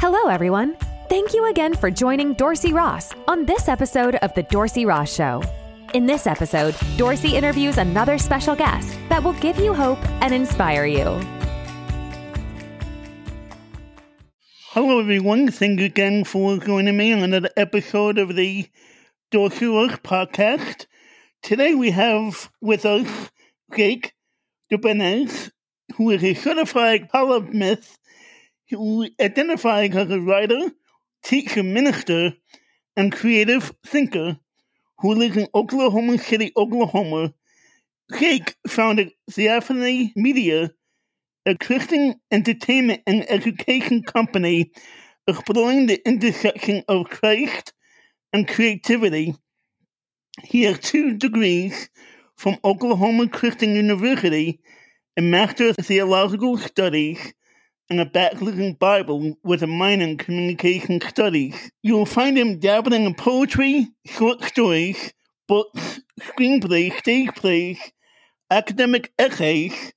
Hello, everyone. Thank you again for joining Dorsey Ross on this episode of The Dorsey Ross Show. In this episode, Dorsey interviews another special guest that will give you hope and inspire you. Hello, everyone. Thank you again for joining me on another episode of the Dorsey Ross podcast. Today we have with us Jake Doberenz, who is a certified polymath who identifies as a writer, teacher, minister, and creative thinker who lives in Oklahoma City, Oklahoma. Jake founded Theophany Media, a Christian entertainment and education company exploring the intersection of Christ and creativity. He has two degrees from Oklahoma Christian University, a Master of Theological Studies, and a in Bible with a minor in Communication Studies. You will find him dabbling in poetry, short stories, books, screenplays, stage plays, academic essays,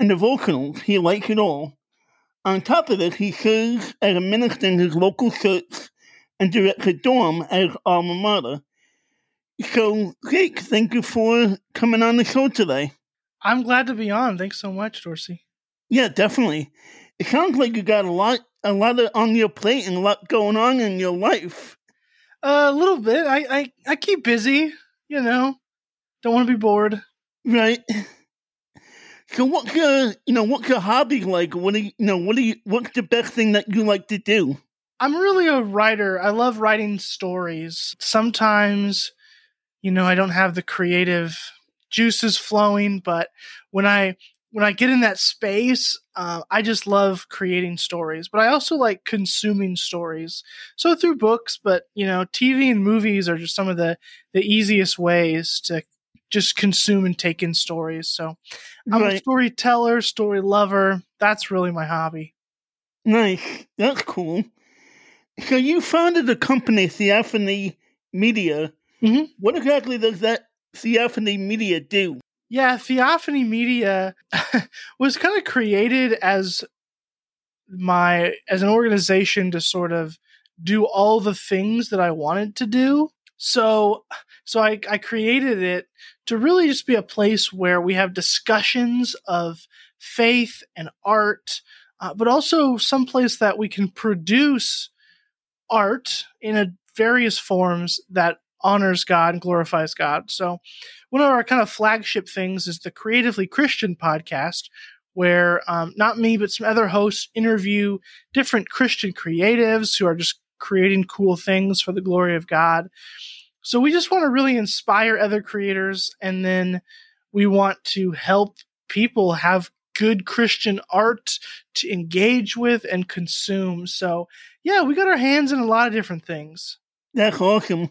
and devotionals. He likes it all. On top of this, he serves as a minister in his local church and directs a dorm at his alma mater. So, Jake, thank you for coming on the show today. I'm glad to be on. Thanks so much, Dorsey. Yeah, definitely. It sounds like you got a lot, a lot of, on your plate and a lot going on in your life. Uh, a little bit. I, I, I keep busy. You know, don't want to be bored. Right. So, what's your, you know, what's your hobby like? What do you, you know, what do you, what's the best thing that you like to do? I'm really a writer. I love writing stories. Sometimes, you know, I don't have the creative juices flowing, but when I when I get in that space, uh, I just love creating stories. But I also like consuming stories. So through books, but you know, TV and movies are just some of the the easiest ways to just consume and take in stories. So I'm Right. a storyteller, story lover. That's really my hobby. Nice. That's cool. So, you founded the company Theophany Media. Mhm. What exactly does that Theophany Media do? Yeah, Theophany Media was kind of created as my as an organization to sort of do all the things that I wanted to do. So so I, I created it to really just be a place where we have discussions of faith and art, uh, but also some place that we can produce art in a various forms that honors God and glorifies God. So one of our kind of flagship things is the Creatively Christian podcast, where um, not me, but some other hosts interview different Christian creatives who are just creating cool things for the glory of God. So we just want to really inspire other creators, and then we want to help people have good Christian art to engage with and consume. So, yeah, we got our hands in a lot of different things. That's awesome.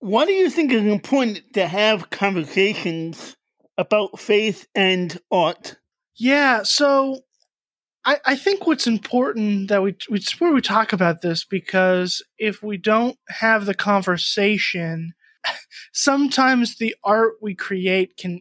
Why do you think it's important to have conversations about faith and art? Yeah, so I, I think what's important that we we where we talk about this because if we don't have the conversation, sometimes the art we create can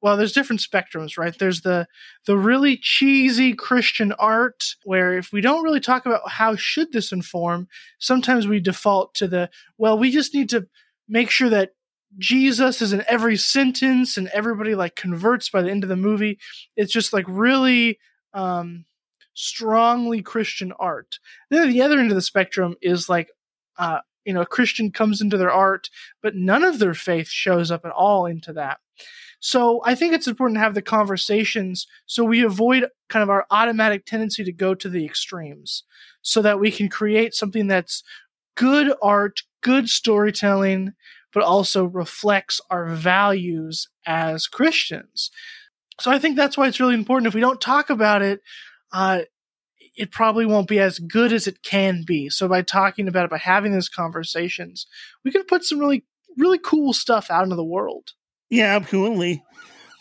well there's different spectrums right there's the the really cheesy christian art where if we don't really talk about how should this inform sometimes we default to the well we just need to make sure that jesus is in every sentence and everybody like converts by the end of the movie. It's just like really um strongly christian art. Then the other end of the spectrum is like uh you know a christian comes into their art but none of their faith shows up at all into that. So I think it's important to have the conversations so we avoid kind of our automatic tendency to go to the extremes so that we can create something that's good art, good storytelling, but also reflects our values as Christians. So I think that's why it's really important. If we don't talk about it, uh, it probably won't be as good as it can be. So by talking about it, by having those conversations, we can put some really, really cool stuff out into the world. Yeah, absolutely.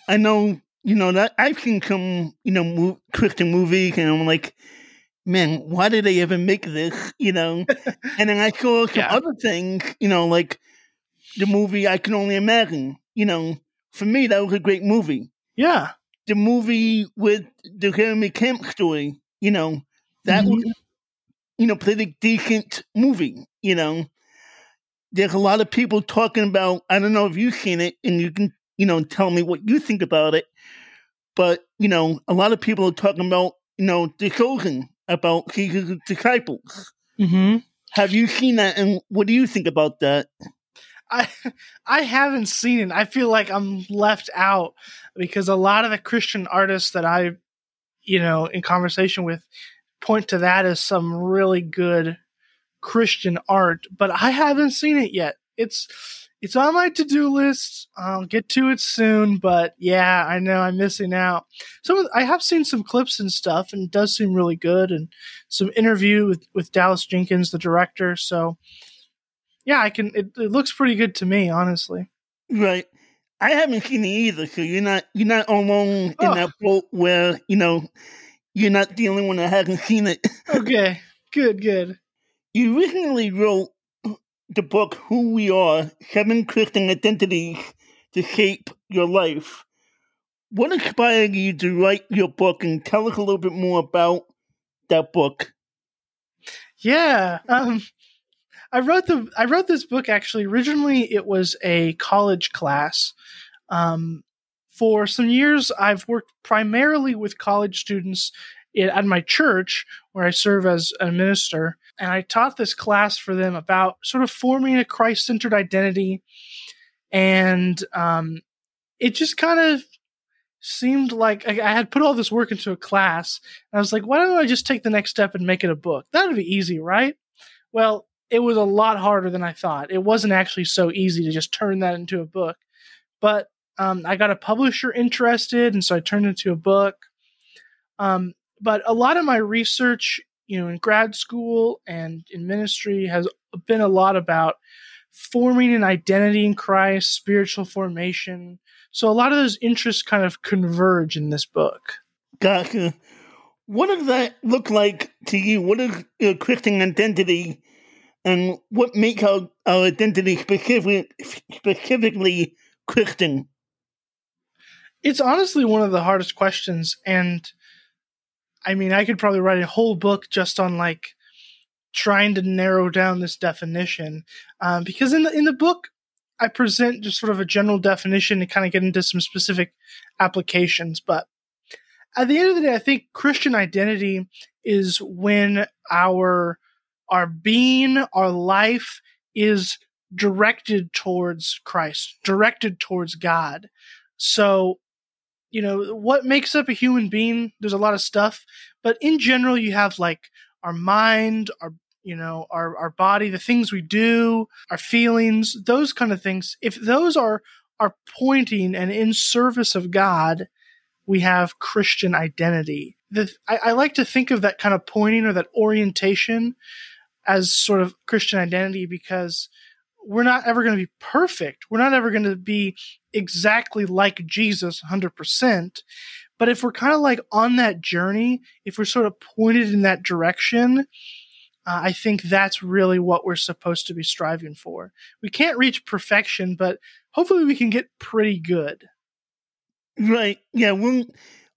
I know, you know, that I've seen some, you know, mo- Christian movies, and I'm like, man, why did they ever make this? You know, and then I saw some Yeah. other things, you know, like the movie I Can Only Imagine. You know, for me, that was a great movie. Yeah. The movie with the Jeremy Camp story, you know, that Mhm. was, you know, pretty decent movie. You know, there's a lot of people talking about. I don't know if you've seen it, and you can, you know, tell me what you think about it. But you know, a lot of people are talking about, you know, the chosen about Jesus' disciples. Mm-hmm. Have you seen that, and what do you think about that? I I haven't seen it. I feel like I'm left out because a lot of the Christian artists that I, you know, in conversation with, point to that as some really good Christian art. But I haven't seen it yet. It's it's on my to do list. I'll get to it soon. But yeah, I know I'm missing out. So I have seen some clips and stuff, and it does seem really good. And some interview with with Dallas Jenkins, the director. So yeah, I can. It, it looks pretty good to me, honestly. Right. I haven't seen it either, so you're not you're not alone in Oh. that boat where you know you're not the only one that hasn't seen it. Okay, good, good. You recently wrote the book "Who We Are: Seven Christian Identities to Shape Your Life." What inspired you to write your book, and tell us a little bit more about that book? Yeah. Um I wrote the I wrote this book actually originally it was a college class. Um for some years I've worked primarily with college students at my church where I serve as a minister and I taught this class for them about sort of forming a Christ-centered identity and um it just kind of seemed like I, had put all this work into a class and I was like, why don't I just take the next step and make it a book? That would be easy, right? Well, it was a lot harder than I thought. It wasn't actually so easy to just turn that into a book. But um, I got a publisher interested, and so I turned it into a book. Um, but a lot of my research, you know, in grad school and in ministry has been a lot about forming an identity in Christ, spiritual formation. So a lot of those interests kind of converge in this book. Gotcha. What does that look like to you? What is your Christian identity, and what makes our, our identity specific, specifically Christian? It's honestly one of the hardest questions, and I mean, I could probably write a whole book just on like trying to narrow down this definition, um, because in the in the book, I present just sort of a general definition and kind of get into some specific applications. But at the end of the day, I think Christian identity is when our our being, our life is directed towards Christ, directed towards God. So, you know, what makes up a human being? There's a lot of stuff, but in general, you have like our mind, our you know, our our body, the things we do, our feelings, those kind of things. If those are are pointing and in service of God, we have Christian identity. The, I, I like to think of that kind of pointing or that orientation as sort of Christian identity because we're not ever going to be perfect. We're not ever going to be exactly like Jesus 100%. But if we're kind of like on that journey, if we're sort of pointed in that direction, uh, I think that's really what we're supposed to be striving for. We can't reach perfection, but hopefully we can get pretty good. Right. Yeah. We'll,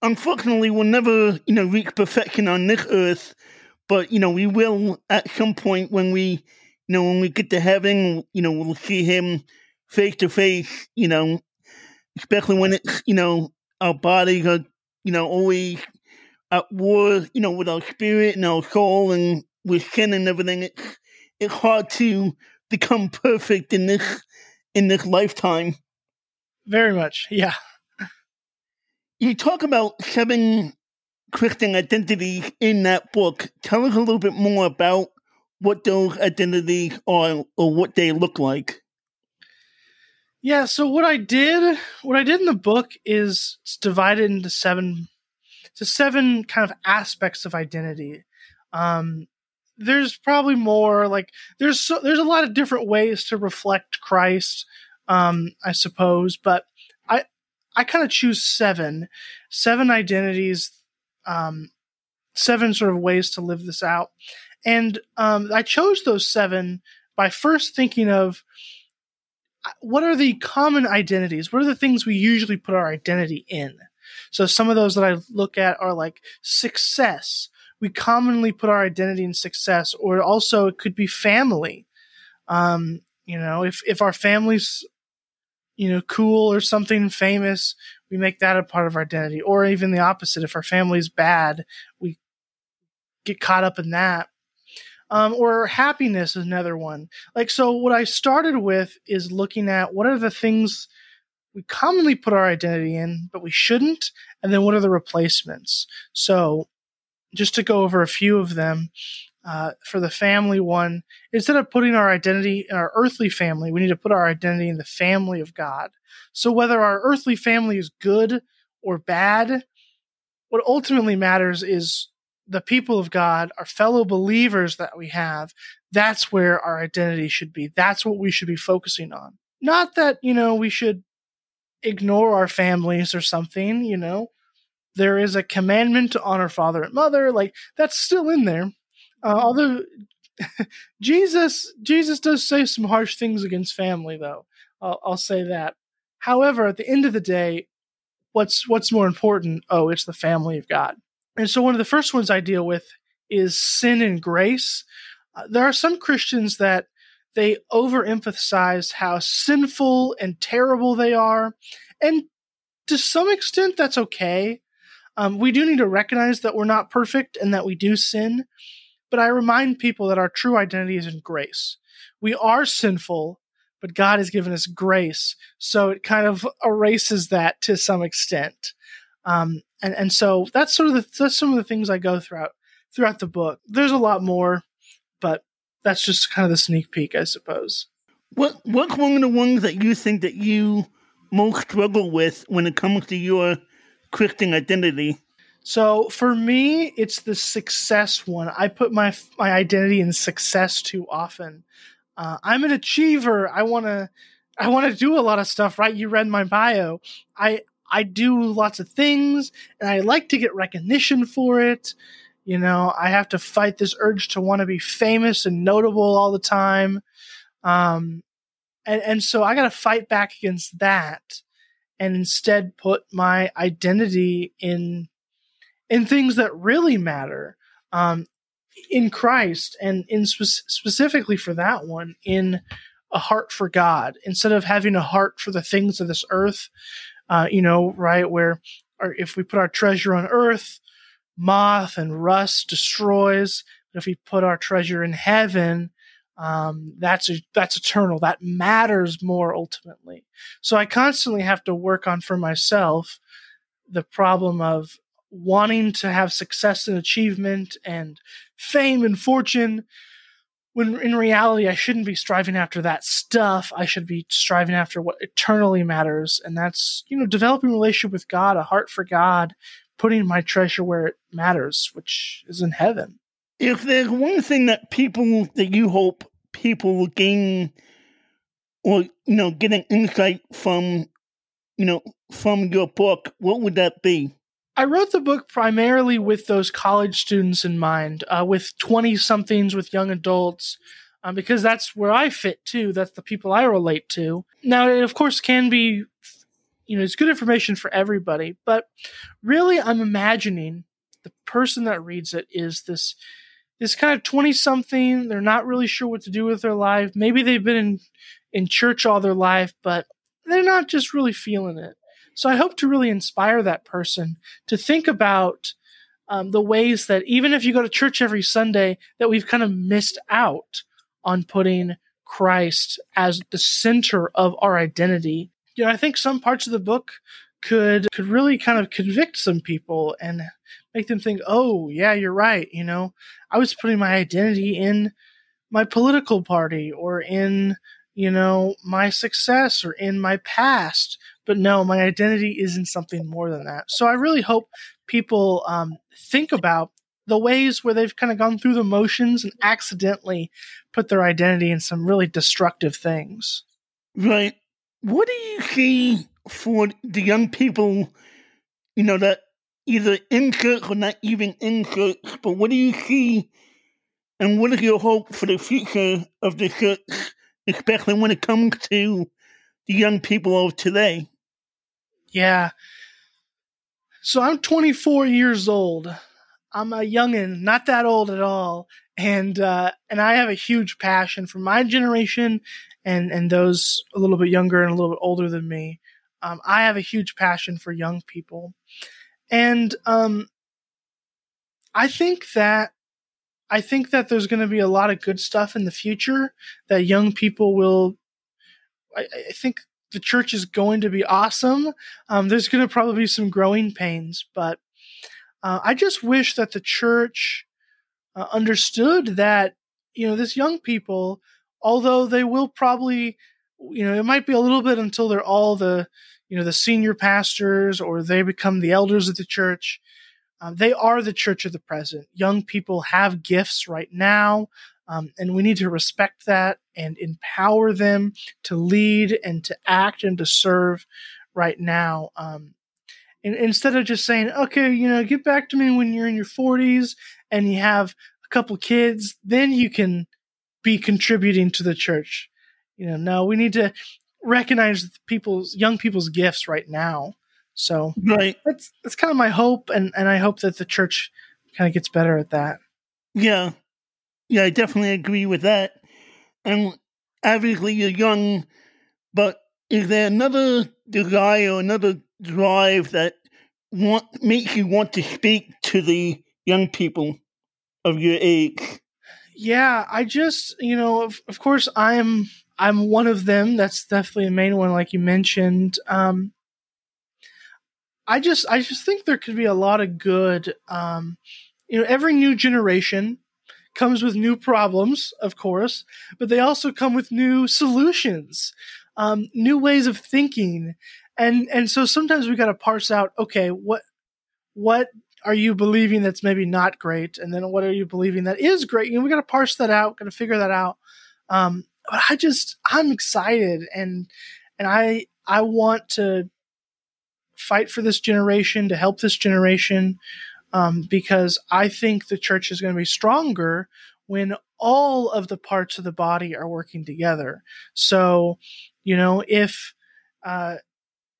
unfortunately, we'll never, you know, reach perfection on this earth, but, you know, we will at some point when we, you know, when we get to heaven, you know, we'll see him face to face, you know, especially when it's, you know, our bodies are, you know, always at war, you know, with our spirit and our soul and with sin and everything. It's, it's hard to become perfect in this, in this lifetime. Very much. Yeah. You talk about seven Christian identities in that book. Tell us a little bit more about what those identities are or what they look like. Yeah, so what I did, what I did in the book is it's divided into seven to seven kind of aspects of identity. Um, there's probably more like there's so, there's a lot of different ways to reflect Christ, um, I suppose, but I I kind of choose seven, seven identities, um, seven sort of ways to live this out, and um, I chose those seven by first thinking of what are the common identities? What are the things we usually put our identity in? So some of those that I look at are like success we commonly put our identity in success, or also it could be family. Um, you know, if if our family's you know cool or something famous, we make that a part of our identity, or even the opposite. If our family's bad, we get caught up in that. Um, or happiness is another one. Like so, what I started with is looking at what are the things we commonly put our identity in, but we shouldn't, and then what are the replacements. So, just to go over a few of them, uh, for the family one, instead of putting our identity in our earthly family, we need to put our identity in the family of God. So whether our earthly family is good or bad, what ultimately matters is the people of God, our fellow believers that we have. That's where our identity should be. That's what we should be focusing on. Not that, you know, we should ignore our families or something, you know. There is a commandment to honor father and mother, like that's still in there uh, although Jesus Jesus does say some harsh things against family, though. I'll, I'll say that. However, at the end of the day, what's what's more important? Oh, it's the family of God. And so one of the first ones I deal with is sin and grace. Uh, there are some Christians that they overemphasize how sinful and terrible they are, and to some extent that's okay. Um, we do need to recognize that we're not perfect and that we do sin, but I remind people that our true identity is in grace. We are sinful, but God has given us grace. So it kind of erases that to some extent. Um, and, and so that's sort of the, that's some of the things I go throughout throughout the book. There's a lot more, but that's just kind of the sneak peek, I suppose. What what's one of the ones that you think that you most struggle with when it comes to your Christian identity? So for me, it's the success one. I put my my identity in success too often. Uh, I'm an achiever. I want to I want to do a lot of stuff. Right? You read my bio. I I do lots of things, and I like to get recognition for it. You know, I have to fight this urge to want to be famous and notable all the time. Um, and, and so I got to fight back against that and instead put my identity in in things that really matter um, in Christ, and in spe- specifically for that one, in a heart for God instead of having a heart for the things of this earth. Uh, you know, right where, or if we put our treasure on earth, moth and rust destroys. But if we put our treasure in heaven, um, that's a, that's eternal. That matters more ultimately. So I constantly have to work on for myself the problem of wanting to have success and achievement and fame and fortune when in reality I shouldn't be striving after that stuff. I should be striving after what eternally matters, and that's you know developing a relationship with God, a heart for God, putting my treasure where it matters, which is in heaven. If there's one thing that people that you hope people will gain, or you know, get an insight from, you know, from your book, what would that be? I wrote the book primarily with those college students in mind, uh, with 20 somethings, with young adults, um, because that's where I fit too. That's the people I relate to. Now, it of course can be, you know, it's good information for everybody, but really I'm imagining the person that reads it is this this kind of 20 something they're not really sure what to do with their life maybe they've been in in church all their life but they're not just really feeling it so I hope to really inspire that person to think about um, the ways that even if you go to church every Sunday, that we've kind of missed out on putting Christ as the center of our identity. You know, I think some parts of the book could could really kind of convict some people and make them think, "Oh, yeah, you're right." You know, I was putting my identity in my political party or in you know my success or in my past but no, my identity is in something more than that. So I really hope people um, think about the ways where they've kind of gone through the motions and accidentally put their identity in some really destructive things. Right. What do you see for the young people, you know, that either in church or not even in church, but what do you see and what is your hope for the future of the church, especially when it comes to the young people of today? Yeah. So I'm 24 years old. I'm a youngin, not that old at all, and uh, and I have a huge passion for my generation and and those a little bit younger and a little bit older than me. Um, I have a huge passion for young people, and um, I think that I think that there's going to be a lot of good stuff in the future that young people will. I, I think the church is going to be awesome. Um, there's going to probably be some growing pains, but uh, I just wish that the church uh, understood that you know this young people, although they will probably, you know, it might be a little bit until they're all the you know the senior pastors or they become the elders of the church. Um, they are the church of the present. Young people have gifts right now, um, and we need to respect that and empower them to lead and to act and to serve right now. Um, and instead of just saying, okay, you know, get back to me when you're in your 40s and you have a couple kids, then you can be contributing to the church. You know, no, we need to recognize people's young people's gifts right now. So right. that's that's kind of my hope, and and I hope that the church kind of gets better at that. Yeah, yeah, I definitely agree with that. And obviously, you're young, but is there another desire, another drive that want makes you want to speak to the young people of your age? Yeah, I just you know, of, of course, I'm I'm one of them. That's definitely a main one, like you mentioned. Um, I just I just think there could be a lot of good. Um, you know, every new generation comes with new problems, of course, but they also come with new solutions, um, new ways of thinking, and and so sometimes we got to parse out. Okay, what what are you believing that's maybe not great, and then what are you believing that is great? You know, we got to parse that out. Got to figure that out. Um, but I just I'm excited and and I I want to fight for this generation, to help this generation, um, because I think the church is going to be stronger when all of the parts of the body are working together. So, you know, if uh,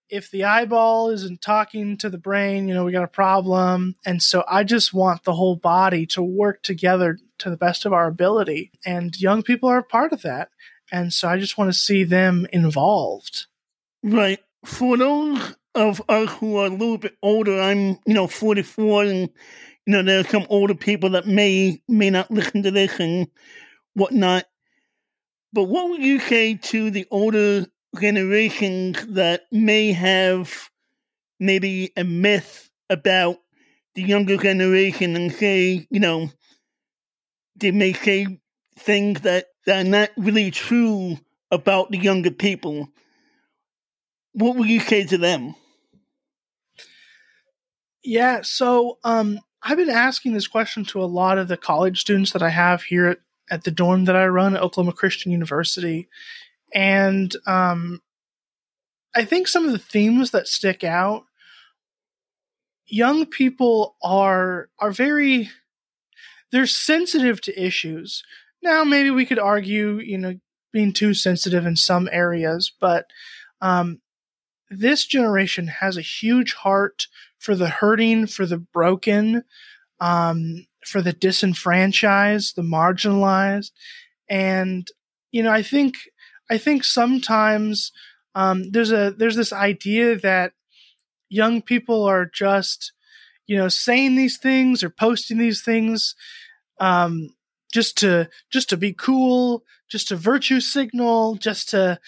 if the eyeball isn't talking to the brain, you know, we got a problem. And so I just want the whole body to work together to the best of our ability. And young people are a part of that. And so I just want to see them involved. Right. For those of us who are a little bit older. I'm, you know, 44, and you know, there are some older people that may may not listen to this and whatnot. But what would you say to the older generations that may have maybe a myth about the younger generation and say, you know, they may say things that, that are not really true about the younger people. What would you say to them? Yeah, so um, I've been asking this question to a lot of the college students that I have here at, at the dorm that I run at Oklahoma Christian University. And um, I think some of the themes that stick out young people are are very they're sensitive to issues. Now maybe we could argue, you know, being too sensitive in some areas, but um, this generation has a huge heart for the hurting, for the broken, um, for the disenfranchised, the marginalized, and you know, I think I think sometimes um, there's a there's this idea that young people are just you know saying these things or posting these things um, just to just to be cool, just to virtue signal, just to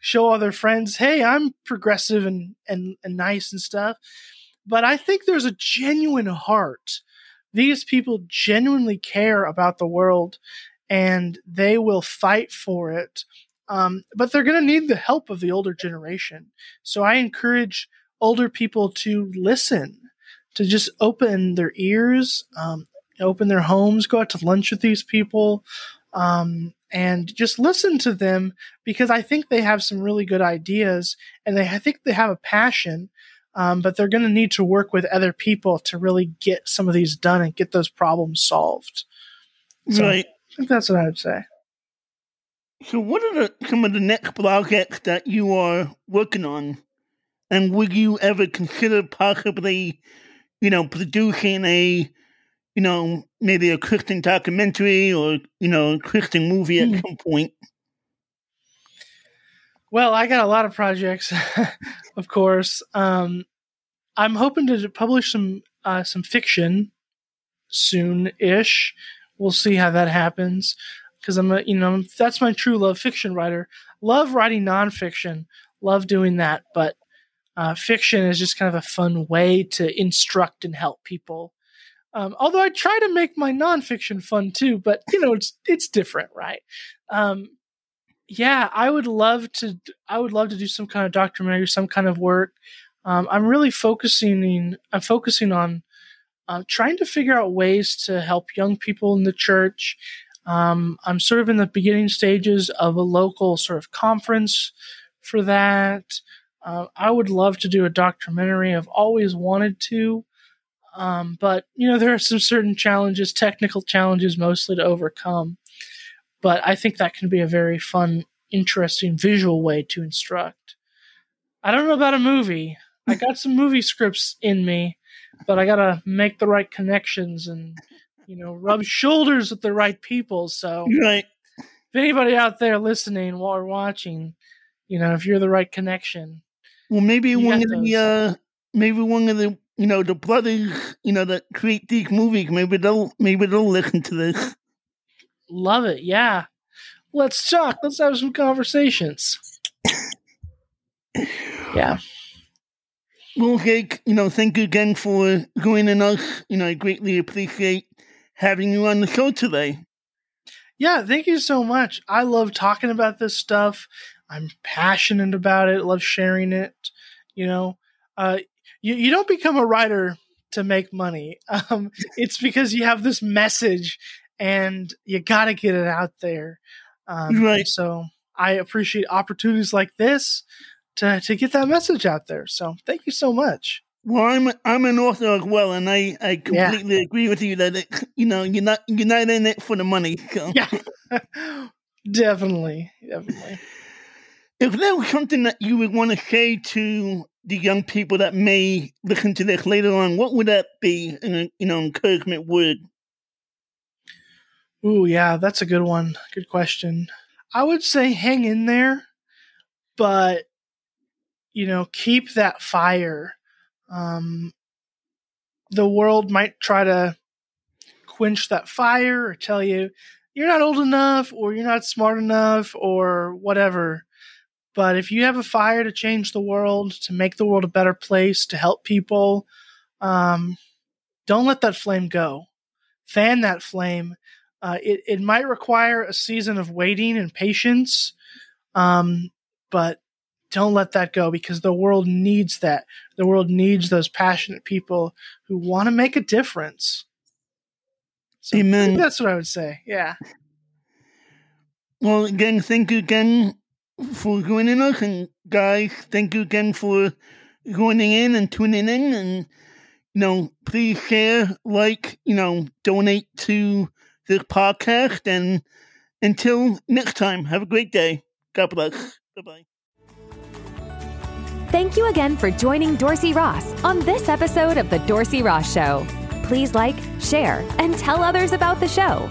show other friends, hey, I'm progressive and and, and nice and stuff. But I think there's a genuine heart. These people genuinely care about the world and they will fight for it. Um, but they're going to need the help of the older generation. So I encourage older people to listen, to just open their ears, um, open their homes, go out to lunch with these people, um, and just listen to them because I think they have some really good ideas and they I think they have a passion um, but they're going to need to work with other people to really get some of these done and get those problems solved. So right. I think that's what I would say. So, what are the, some of the next projects that you are working on? And would you ever consider possibly, you know, producing a you know, maybe a Christian documentary or, you know, a Christian movie at Hmm. some point? Well, I got a lot of projects, of course. Um, I'm hoping to publish some uh, some fiction soon-ish. We'll see how that happens because I'm a you know that's my true love, fiction writer. Love writing nonfiction, love doing that, but uh, fiction is just kind of a fun way to instruct and help people. Um, although I try to make my nonfiction fun too, but you know it's it's different, right? Um, yeah, I would love to. I would love to do some kind of documentary, some kind of work. Um, I'm really focusing. I'm focusing on uh, trying to figure out ways to help young people in the church. Um, I'm sort of in the beginning stages of a local sort of conference for that. Uh, I would love to do a documentary. I've always wanted to, um, but you know there are some certain challenges, technical challenges mostly to overcome but I think that can be a very fun, interesting visual way to instruct. I don't know about a movie. I got some movie scripts in me, but I got to make the right connections and you know rub shoulders with the right people. So Right. if anybody out there listening or watching, you know, if you're the right connection, Well, maybe one of the, uh, maybe one of the, you know, the brothers, you know, that create these movies, maybe they'll, maybe they'll listen to this. Love it. Yeah. Let's talk. Let's have some conversations. Yeah. Well, Jake, you know, thank you again for joining us. You know, I greatly appreciate having you on the show today. Yeah, thank you so much. I love talking about this stuff. I'm passionate about it. Love sharing it. You know, uh, you you don't become a writer to make money. Um, it's because you have this message, and you got to get it out there. Um, Right. So I appreciate opportunities like this to to get that message out there. So thank you so much. Well, I'm I'm an author as well, and I, I Yeah. completely agree with you that it, you know you're not you're not in it for the money. So. Yeah, definitely, definitely. If there was something that you would want to say to the young people that may listen to this later on, what would that be? An you know encouragement word. Ooh, yeah, that's a good one. Good question. I would say hang in there, but you know, keep that fire. Um, the world might try to quench that fire or tell you you're not old enough or you're not smart enough or whatever. But if you have a fire to change the world, to make the world a better place, to help people, um, don't let that flame go. Fan that flame. Uh, it, it might require a season of waiting and patience, um, but don't let that go because the world needs that. The world needs those passionate people who want to make a difference. So Amen. that's what I would say. Yeah. Well, again, thank you again for joining us, and guys, thank you again for joining in and tuning in, and you know, please share, like, you know, donate to this podcast, and until next time, have a great day. God bless. Bye bye. Thank you again for joining Dorsey Ross on this episode of The Dorsey Ross Show. Please like, share, and tell others about the show.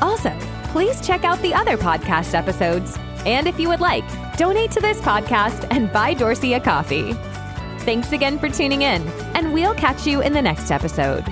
Also, please check out the other podcast episodes. And if you would like, donate to this podcast and buy Dorsey a coffee. Thanks again for tuning in, and we'll catch you in the next episode.